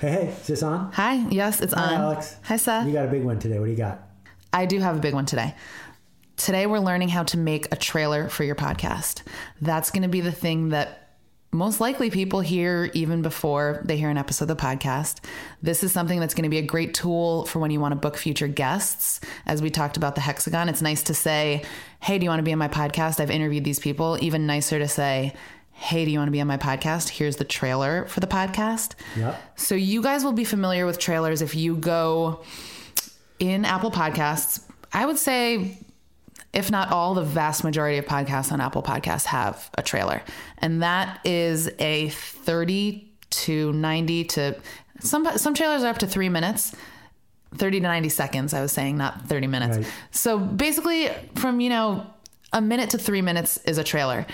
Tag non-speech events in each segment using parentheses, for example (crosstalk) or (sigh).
Hey, hey, is this on? Hi. Yes, it's Hi, on. Alex. Hi, Seth. You got a big one today. What do you got? I do have a big one today. Today, we're learning how to make a trailer for your podcast. That's going to be the thing that most likely people hear even before they hear an episode of the podcast. This is something that's going to be a great tool for when you want to book future guests. As we talked about the hexagon, it's nice to say, Hey, do you want to be on my podcast? I've interviewed these people. Even nicer to say, Hey, do you want to be on my podcast? Here's the trailer for the podcast. Yep. So, you guys will be familiar with trailers if you go in Apple Podcasts. I would say, if not all, the vast majority of podcasts on Apple Podcasts have a trailer. And that is a 30 to 90 to some some trailers are up to 3 minutes. 30 to 90 seconds, I was saying, not 30 minutes. Right. So basically, from, you know, a minute to three minutes is a trailer.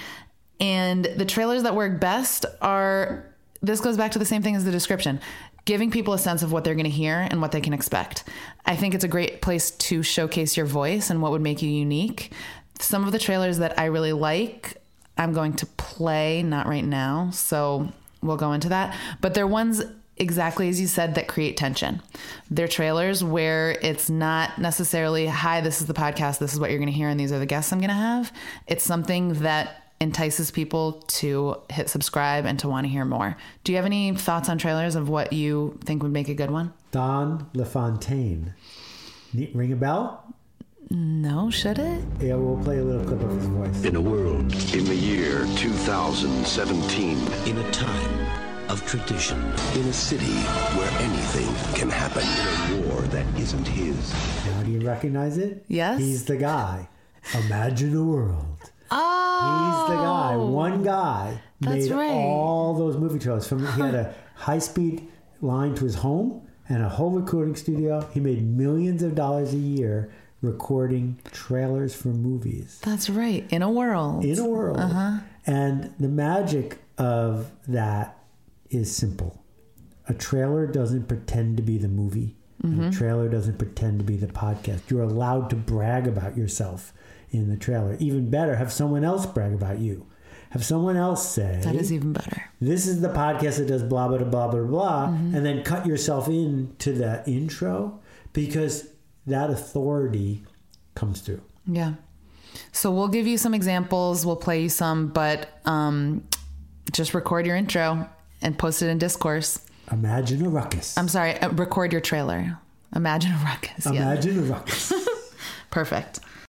And the trailers that work best are this goes back to the same thing as the description giving people a sense of what they're going to hear and what they can expect. I think it's a great place to showcase your voice and what would make you unique. Some of the trailers that I really like, I'm going to play, not right now. So we'll go into that. But they're ones exactly as you said that create tension. They're trailers where it's not necessarily, hi, this is the podcast, this is what you're going to hear, and these are the guests I'm going to have. It's something that entices people to hit subscribe and to want to hear more. Do you have any thoughts on trailers of what you think would make a good one? Don LaFontaine. Ring a bell? No, should it? Yeah, we'll play a little clip of his voice. In a world In the year 2017, in a time of tradition, in a city where anything can happen, in a war that isn't his. Now, do you recognize it? Yes. He's the guy. Imagine a world. Oh, He's the guy. Oh. One guy made right. all those movie trailers. From he had a (laughs) high speed line to his home and a whole recording studio. He made millions of dollars a year recording trailers for movies That's right. In a world. in a world. Uh-huh. And the magic of that is simple. A trailer doesn't pretend to be the movie. And a trailer doesn't pretend to be the podcast. You're allowed to brag about yourself in the trailer. Even better, have someone else brag about you. Have someone else say, that is even better. this is the podcast that does blah blah blah blah blah, and then cut yourself in to the intro because that authority comes through. Yeah. So we'll give you some examples. We'll play you some, but um, just record your intro and post it in discourse. Imagine a ruckus. I'm sorry, uh, record your trailer. Imagine a ruckus. Yeah. Imagine a ruckus. (laughs) Perfect.